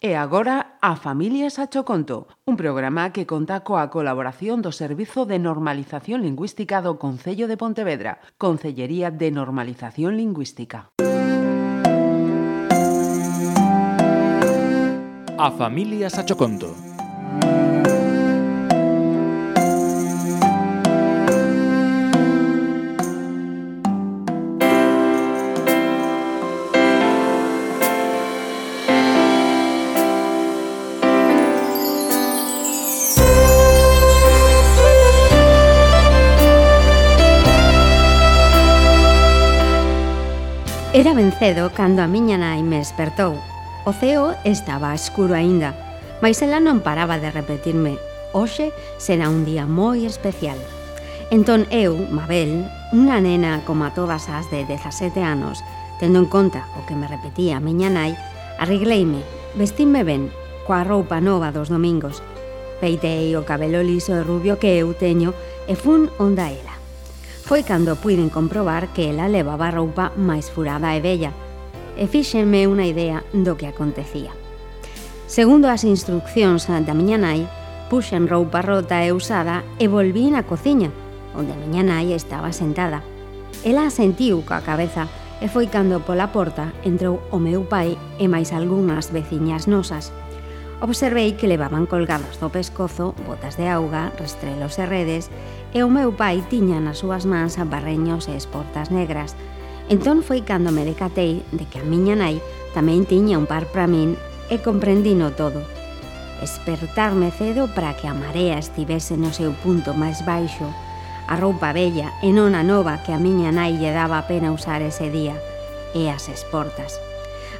E agora a Familias a Choconto, un programa que conta coa colaboración do Servizo de Normalización Lingüística do Concello de Pontevedra, Concellería de Normalización Lingüística. A Familias a Choconto, Era vencedo cando a miña nai me despertou. O ceo estaba escuro aínda, mas ela non paraba de repetirme hoxe será un día moi especial. Entón eu, Mabel, unha nena como a todas as de 17 anos, tendo en conta o que me repetía a miña nai, arregleime, vestime ben, coa roupa nova dos domingos. Peitei o cabelo liso e rubio que eu teño e fun onda ela. Foi cando puiden comprobar que ela levaba roupa máis furada e bella, e fíxenme unha idea do que acontecía. Segundo as instruccións da miña nai, puxen roupa rota e usada e volvín á cociña, onde a miña nai estaba sentada. Ela sentiu coa cabeza e foi cando pola porta entrou o meu pai e máis algunhas veciñas nosas – Observei que levaban colgadas do pescozo botas de auga, restrelos e redes, e o meu pai tiña nas súas mans barreños e esportas negras. Entón foi cando me decatei de que a miña nai tamén tiña un par para min e comprendino todo. Espertarme cedo para que a marea estivese no seu punto máis baixo, a roupa bella e non a nova que a miña nai lle daba pena usar ese día, e as esportas.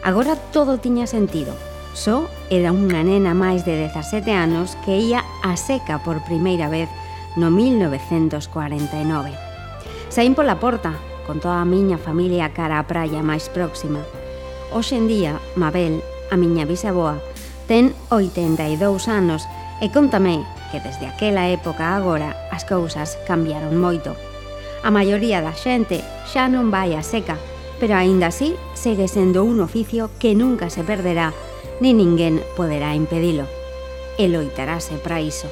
Agora todo tiña sentido, Só era unha nena máis de 17 anos que ía a seca por primeira vez no 1949. Saín pola porta, con toda a miña familia cara á praia máis próxima. Hoxe en día, Mabel, a miña bisaboa, ten 82 anos e contame que desde aquela época agora as cousas cambiaron moito. A maioría da xente xa non vai a seca, pero aínda así segue sendo un oficio que nunca se perderá ni ninguén poderá impedilo. E loitarase para iso.